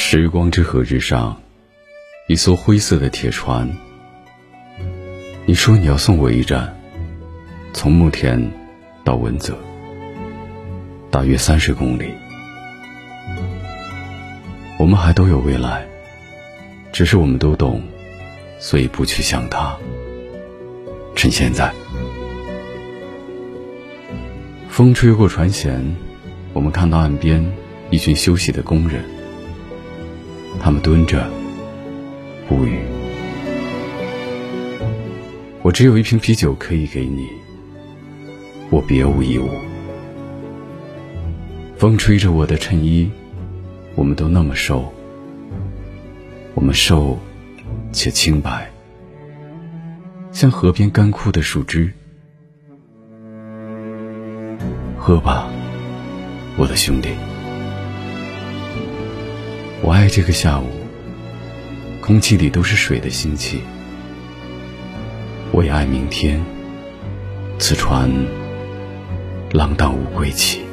时光之河之上，一艘灰色的铁船。你说你要送我一站，从慕田到文泽，大约三十公里。我们还都有未来，只是我们都懂，所以不去想它。趁现在，风吹过船舷，我们看到岸边一群休息的工人。他们蹲着，无语。我只有一瓶啤酒可以给你，我别无一物。风吹着我的衬衣，我们都那么瘦，我们瘦且清白，像河边干枯的树枝。喝吧，我的兄弟。我爱这个下午，空气里都是水的腥气。我也爱明天，此船浪荡无归期。